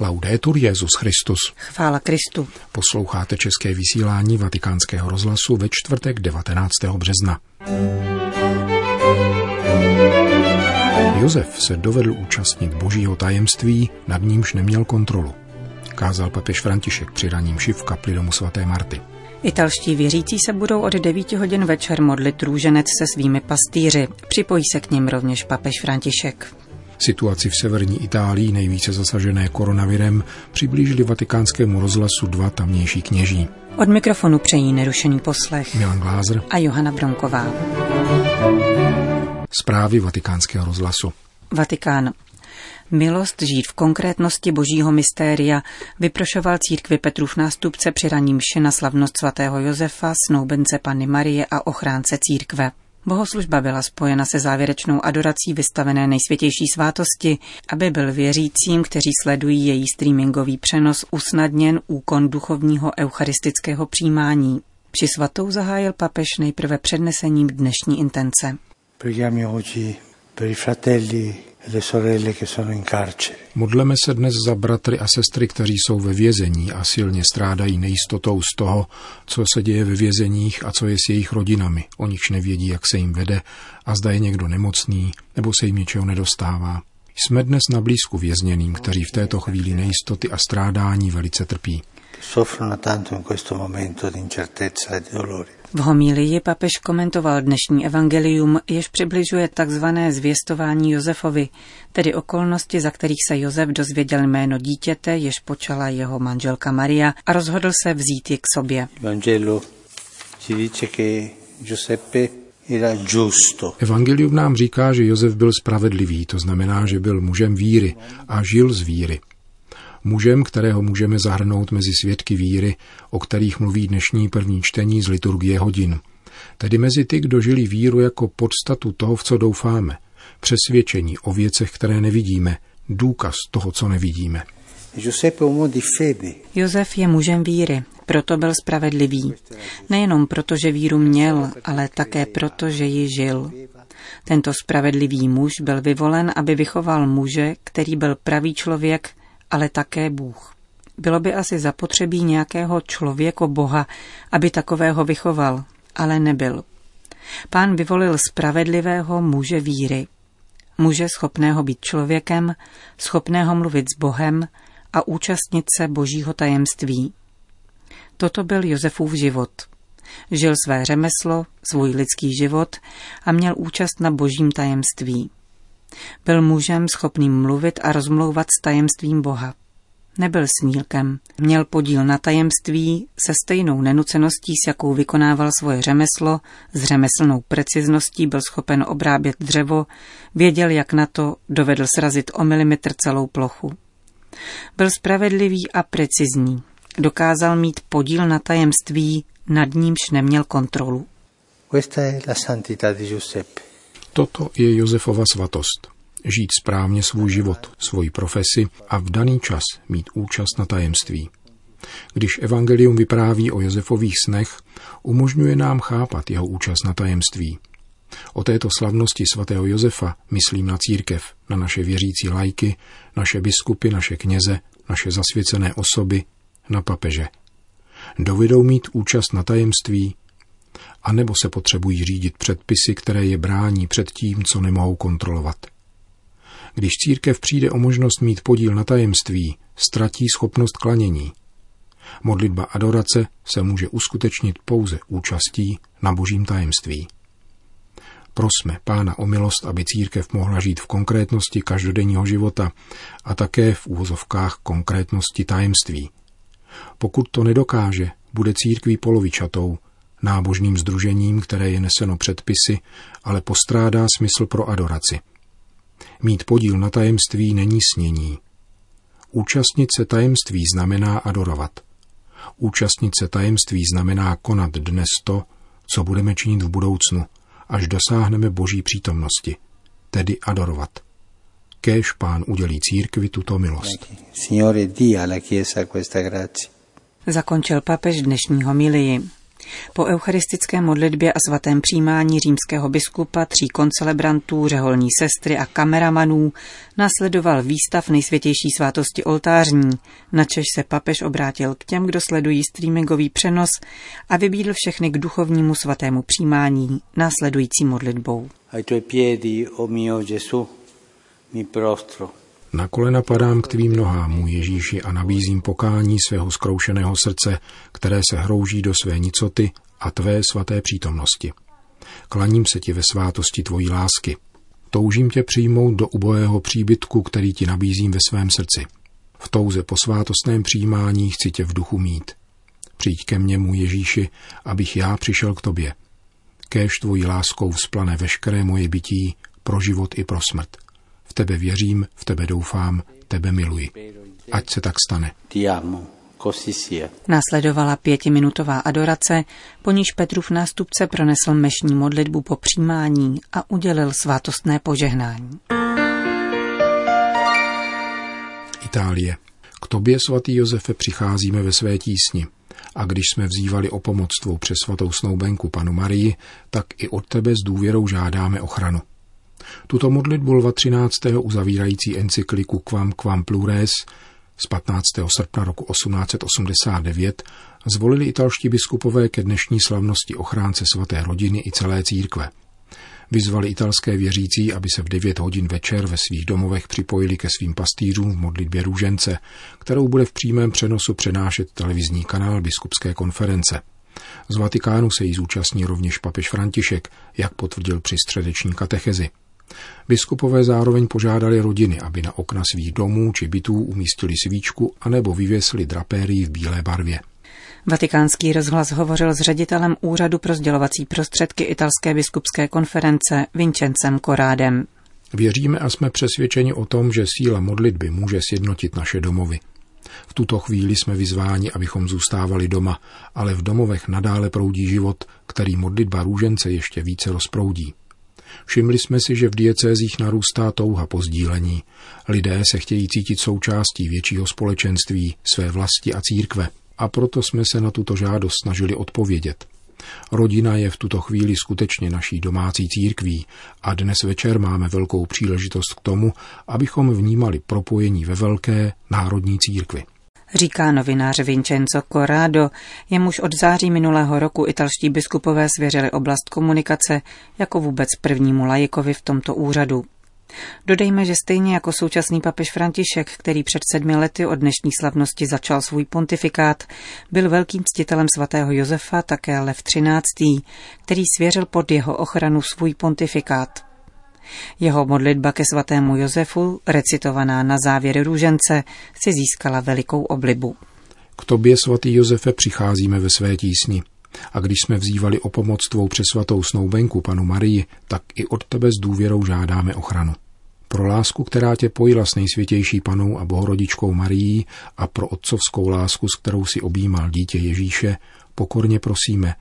Laudetur Jezus Christus. Chvála Kristu. Posloucháte české vysílání Vatikánského rozhlasu ve čtvrtek 19. března. Josef se dovedl účastnit božího tajemství, nad nímž neměl kontrolu. Kázal papež František při raním šiv v kapli domu svaté Marty. Italští věřící se budou od 9 hodin večer modlit růženec se svými pastýři. Připojí se k ním rovněž papež František. Situaci v severní Itálii, nejvíce zasažené koronavirem, přiblížili vatikánskému rozhlasu dva tamnější kněží. Od mikrofonu přejí nerušený poslech Milan Glázer a Johana Bronková. Zprávy vatikánského rozhlasu. Vatikán. Milost žít v konkrétnosti božího mystéria vyprošoval církvi Petrův nástupce při raním na slavnost svatého Josefa, snoubence Panny Marie a ochránce církve. Bohoslužba byla spojena se závěrečnou adorací vystavené nejsvětější svátosti, aby byl věřícím, kteří sledují její streamingový přenos, usnadněn úkon duchovního eucharistického přijímání. Při svatou zahájil papež nejprve přednesením dnešní intence. Preghiamo oggi per fratelli Modleme se dnes za bratry a sestry, kteří jsou ve vězení a silně strádají nejistotou z toho, co se děje ve vězeních a co je s jejich rodinami. O nichž nevědí, jak se jim vede a zda je někdo nemocný nebo se jim něčeho nedostává. Jsme dnes na blízku vězněným, kteří v této chvíli nejistoty a strádání velice trpí. V homílii papež komentoval dnešní evangelium, jež přibližuje takzvané zvěstování Josefovi, tedy okolnosti, za kterých se Josef dozvěděl jméno dítěte, jež počala jeho manželka Maria a rozhodl se vzít ji k sobě. Evangelium nám říká, že Josef byl spravedlivý, to znamená, že byl mužem víry a žil z víry mužem, kterého můžeme zahrnout mezi svědky víry, o kterých mluví dnešní první čtení z liturgie hodin. Tedy mezi ty, kdo žili víru jako podstatu toho, v co doufáme, přesvědčení o věcech, které nevidíme, důkaz toho, co nevidíme. Josef je mužem víry, proto byl spravedlivý. Nejenom proto, že víru měl, ale také proto, že ji žil. Tento spravedlivý muž byl vyvolen, aby vychoval muže, který byl pravý člověk, ale také Bůh. Bylo by asi zapotřebí nějakého člověko Boha, aby takového vychoval, ale nebyl. Pán vyvolil spravedlivého muže víry. Muže schopného být člověkem, schopného mluvit s Bohem a účastnit se božího tajemství. Toto byl Josefův život. Žil své řemeslo, svůj lidský život a měl účast na božím tajemství. Byl mužem schopným mluvit a rozmlouvat s tajemstvím Boha. Nebyl snílkem. Měl podíl na tajemství se stejnou nenuceností, s jakou vykonával svoje řemeslo, s řemeslnou precizností byl schopen obrábět dřevo, věděl, jak na to, dovedl srazit o milimetr celou plochu. Byl spravedlivý a precizní. Dokázal mít podíl na tajemství, nad nímž neměl kontrolu. Toto je Josefova svatost. Žít správně svůj život, svoji profesi a v daný čas mít účast na tajemství. Když evangelium vypráví o Josefových snech, umožňuje nám chápat jeho účast na tajemství. O této slavnosti svatého Josefa myslím na církev, na naše věřící lajky, naše biskupy, naše kněze, naše zasvěcené osoby, na papeže. Dovedou mít účast na tajemství, anebo se potřebují řídit předpisy, které je brání před tím, co nemohou kontrolovat. Když církev přijde o možnost mít podíl na tajemství, ztratí schopnost klanění. Modlitba adorace se může uskutečnit pouze účastí na božím tajemství. Prosme Pána o milost, aby církev mohla žít v konkrétnosti každodenního života a také v úvozovkách konkrétnosti tajemství. Pokud to nedokáže, bude církví polovičatou, nábožným združením, které je neseno předpisy, ale postrádá smysl pro adoraci. Mít podíl na tajemství není snění. Účastnit se tajemství znamená adorovat. Účastnit se tajemství znamená konat dnes to, co budeme činit v budoucnu, až dosáhneme boží přítomnosti, tedy adorovat. Kéž pán udělí církvi tuto milost. Zakončil papež dnešního milii. Po eucharistické modlitbě a svatém přijímání římského biskupa, tří koncelebrantů, řeholní sestry a kameramanů následoval výstav nejsvětější svátosti oltářní, načež se papež obrátil k těm, kdo sledují streamingový přenos a vybídl všechny k duchovnímu svatému přijímání následující modlitbou. Ai tuoi piedi, o mio Gesù, mi prostro. Na kolena padám k tvým nohám, můj Ježíši, a nabízím pokání svého zkroušeného srdce, které se hrouží do své nicoty a tvé svaté přítomnosti. Klaním se ti ve svátosti tvojí lásky. Toužím tě přijmout do ubohého příbytku, který ti nabízím ve svém srdci. V touze po svátostném přijímání chci tě v duchu mít. Přijď ke mně, můj Ježíši, abych já přišel k tobě. Kéž tvojí láskou vzplane veškeré moje bytí pro život i pro smrt. V tebe věřím, v tebe doufám, tebe miluji. Ať se tak stane. Následovala pětiminutová adorace, po níž Petrův nástupce pronesl mešní modlitbu po přijímání a udělil svátostné požehnání. Itálie. K tobě, svatý Josefe, přicházíme ve své tísni. A když jsme vzývali o pomoc tvou přesvatou snoubenku panu Marii, tak i od tebe s důvěrou žádáme ochranu. Tuto modlitbu Lva 13. uzavírající encykliku Quam Quam Plures z 15. srpna roku 1889 zvolili italští biskupové ke dnešní slavnosti ochránce svaté rodiny i celé církve. Vyzvali italské věřící, aby se v 9 hodin večer ve svých domovech připojili ke svým pastýřům v modlitbě růžence, kterou bude v přímém přenosu přenášet televizní kanál biskupské konference. Z Vatikánu se jí zúčastní rovněž papež František, jak potvrdil při středeční katechezi. Biskupové zároveň požádali rodiny, aby na okna svých domů či bytů umístili svíčku anebo vyvěsili drapérii v bílé barvě. Vatikánský rozhlas hovořil s ředitelem Úřadu pro sdělovací prostředky italské biskupské konference Vincencem Korádem. Věříme a jsme přesvědčeni o tom, že síla modlitby může sjednotit naše domovy. V tuto chvíli jsme vyzváni, abychom zůstávali doma, ale v domovech nadále proudí život, který modlitba růžence ještě více rozproudí. Všimli jsme si, že v diecézích narůstá touha po sdílení. Lidé se chtějí cítit součástí většího společenství, své vlasti a církve. A proto jsme se na tuto žádost snažili odpovědět. Rodina je v tuto chvíli skutečně naší domácí církví a dnes večer máme velkou příležitost k tomu, abychom vnímali propojení ve velké národní církvi říká novinář Vincenzo Corrado, jemuž od září minulého roku italští biskupové svěřili oblast komunikace jako vůbec prvnímu lajikovi v tomto úřadu. Dodejme, že stejně jako současný papež František, který před sedmi lety od dnešní slavnosti začal svůj pontifikát, byl velkým ctitelem svatého Josefa také Lev XIII., který svěřil pod jeho ochranu svůj pontifikát. Jeho modlitba ke svatému Josefu, recitovaná na závěr růžence, si získala velikou oblibu. K tobě, svatý Josefe, přicházíme ve své tísni. A když jsme vzývali o pomoc tvou přesvatou snoubenku, panu Marii, tak i od tebe s důvěrou žádáme ochranu. Pro lásku, která tě pojila s nejsvětější panou a bohorodičkou Marií a pro otcovskou lásku, s kterou si objímal dítě Ježíše, pokorně prosíme,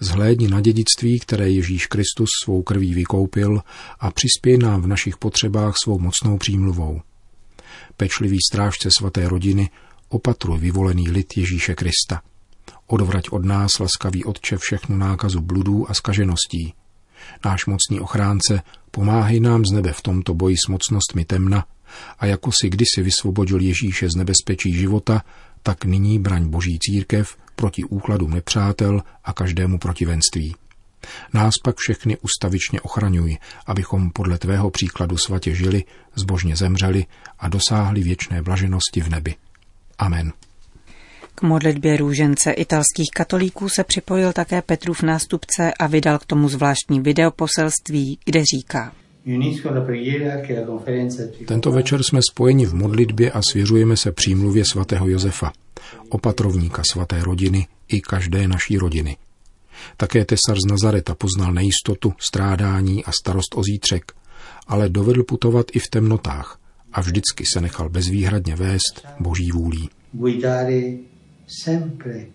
Zhlédni na dědictví, které Ježíš Kristus svou krví vykoupil a přispěj nám v našich potřebách svou mocnou přímluvou. Pečlivý strážce svaté rodiny, opatruj vyvolený lid Ježíše Krista. Odvrať od nás, laskavý Otče, všechnu nákazu bludů a skažeností. Náš mocný ochránce, pomáhej nám z nebe v tomto boji s mocnostmi temna a jako si kdysi vysvobodil Ježíše z nebezpečí života, tak nyní braň Boží církev proti úkladům nepřátel a každému protivenství. Nás pak všechny ustavičně ochraňuj, abychom podle tvého příkladu svatě žili, zbožně zemřeli a dosáhli věčné blaženosti v nebi. Amen. K modlitbě růžence italských katolíků se připojil také Petrův nástupce a vydal k tomu zvláštní videoposelství, kde říká – tento večer jsme spojeni v modlitbě a svěřujeme se přímluvě svatého Josefa, opatrovníka svaté rodiny i každé naší rodiny. Také tesar z Nazareta poznal nejistotu, strádání a starost o zítřek, ale dovedl putovat i v temnotách a vždycky se nechal bezvýhradně vést boží vůlí. sempre,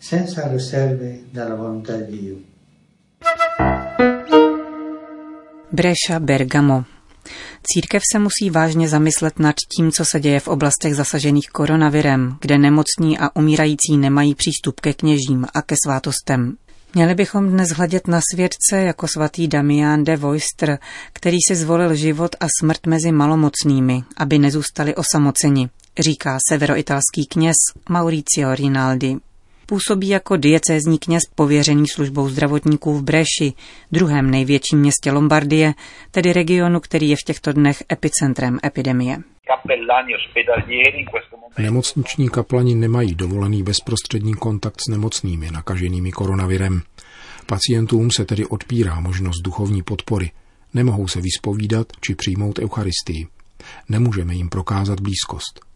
senza riserve dalla volontà di Dio. Breša Bergamo. Církev se musí vážně zamyslet nad tím, co se děje v oblastech zasažených koronavirem, kde nemocní a umírající nemají přístup ke kněžím a ke svátostem. Měli bychom dnes hledět na svědce jako svatý Damián de Voister, který si zvolil život a smrt mezi malomocnými, aby nezůstali osamoceni, říká severoitalský kněz Mauricio Rinaldi. Působí jako diecézní kněz pověřený službou zdravotníků v Breši, druhém největším městě Lombardie, tedy regionu, který je v těchto dnech epicentrem epidemie. Nemocniční kaplani nemají dovolený bezprostřední kontakt s nemocnými nakaženými koronavirem. Pacientům se tedy odpírá možnost duchovní podpory. Nemohou se vyspovídat či přijmout Eucharistii. Nemůžeme jim prokázat blízkost.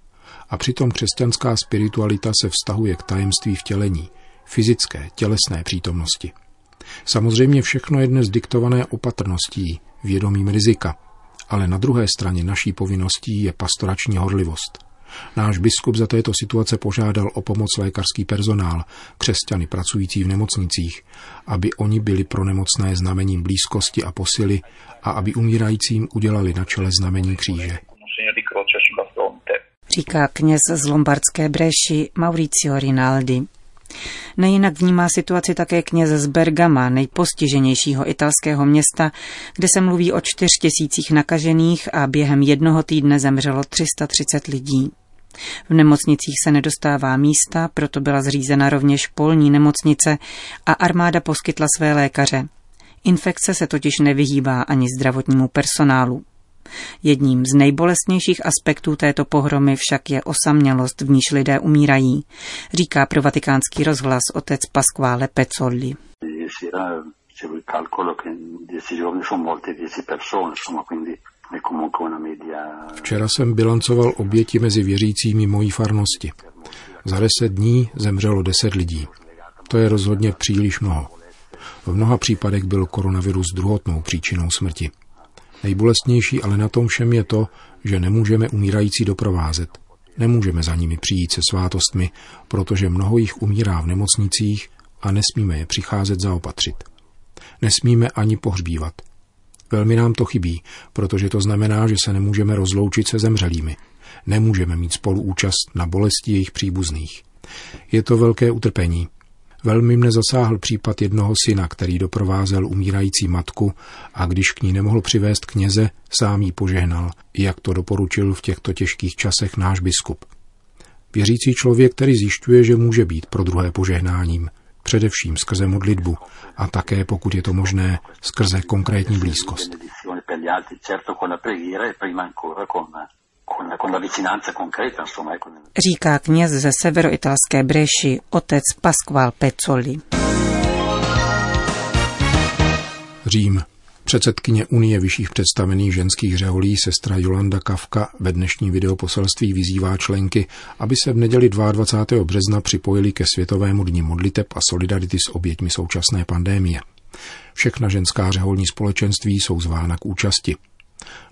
A přitom křesťanská spiritualita se vztahuje k tajemství vtělení, fyzické, tělesné přítomnosti. Samozřejmě všechno je dnes diktované opatrností, vědomím rizika, ale na druhé straně naší povinností je pastorační horlivost. Náš biskup za této situace požádal o pomoc lékařský personál, křesťany pracující v nemocnicích, aby oni byli pro nemocné znamením blízkosti a posily a aby umírajícím udělali na čele znamení kříže říká kněz z lombardské Breši Mauricio Rinaldi. Nejinak vnímá situaci také kněz z Bergama, nejpostiženějšího italského města, kde se mluví o čtyř tisících nakažených a během jednoho týdne zemřelo 330 lidí. V nemocnicích se nedostává místa, proto byla zřízena rovněž polní nemocnice a armáda poskytla své lékaře. Infekce se totiž nevyhýbá ani zdravotnímu personálu. Jedním z nejbolestnějších aspektů této pohromy však je osamělost, v níž lidé umírají, říká pro vatikánský rozhlas otec Pasquale Pezzolli. Včera jsem bilancoval oběti mezi věřícími mojí farnosti. Za deset dní zemřelo deset lidí. To je rozhodně příliš mnoho. V mnoha případech byl koronavirus druhotnou příčinou smrti. Nejbolestnější ale na tom všem je to, že nemůžeme umírající doprovázet. Nemůžeme za nimi přijít se svátostmi, protože mnoho jich umírá v nemocnicích a nesmíme je přicházet zaopatřit. Nesmíme ani pohřbívat. Velmi nám to chybí, protože to znamená, že se nemůžeme rozloučit se zemřelými. Nemůžeme mít spoluúčast na bolesti jejich příbuzných. Je to velké utrpení, Velmi mne zasáhl případ jednoho syna, který doprovázel umírající matku a když k ní nemohl přivést kněze, sám jí požehnal, jak to doporučil v těchto těžkých časech náš biskup. Věřící člověk, který zjišťuje, že může být pro druhé požehnáním, především skrze modlitbu a také, pokud je to možné, skrze konkrétní blízkost con la vicinanza concreta, insomma. Ecco. Říká kněz ze severoitalské Breši, otec Pasqual Pezzoli. Řím. Předsedkyně Unie vyšších představených ženských řeholí sestra Jolanda Kavka ve dnešní videoposelství vyzývá členky, aby se v neděli 22. března připojili ke Světovému dni modliteb a solidarity s oběťmi současné pandémie. Všechna ženská řeholní společenství jsou zvána k účasti.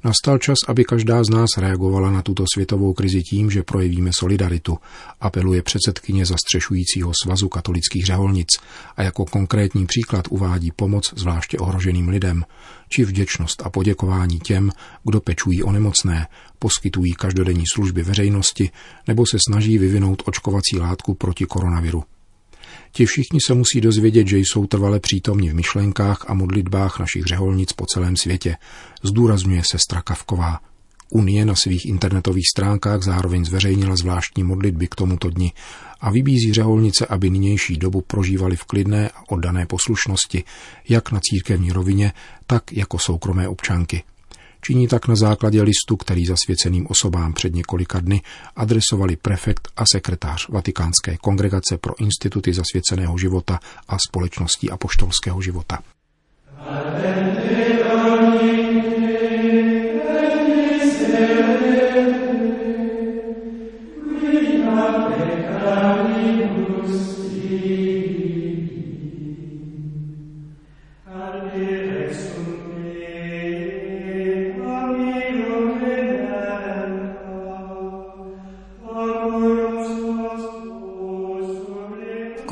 Nastal čas, aby každá z nás reagovala na tuto světovou krizi tím, že projevíme solidaritu, apeluje předsedkyně zastřešujícího svazu katolických řeholnic a jako konkrétní příklad uvádí pomoc zvláště ohroženým lidem, či vděčnost a poděkování těm, kdo pečují o nemocné, poskytují každodenní služby veřejnosti nebo se snaží vyvinout očkovací látku proti koronaviru. Ti všichni se musí dozvědět, že jsou trvale přítomni v myšlenkách a modlitbách našich řeholnic po celém světě, zdůrazňuje sestra Kavková. Unie na svých internetových stránkách zároveň zveřejnila zvláštní modlitby k tomuto dni a vybízí řeholnice, aby nynější dobu prožívali v klidné a oddané poslušnosti, jak na církevní rovině, tak jako soukromé občanky. Činí tak na základě listu, který zasvěceným osobám před několika dny adresovali prefekt a sekretář Vatikánské kongregace pro instituty zasvěceného života a společností apoštolského života.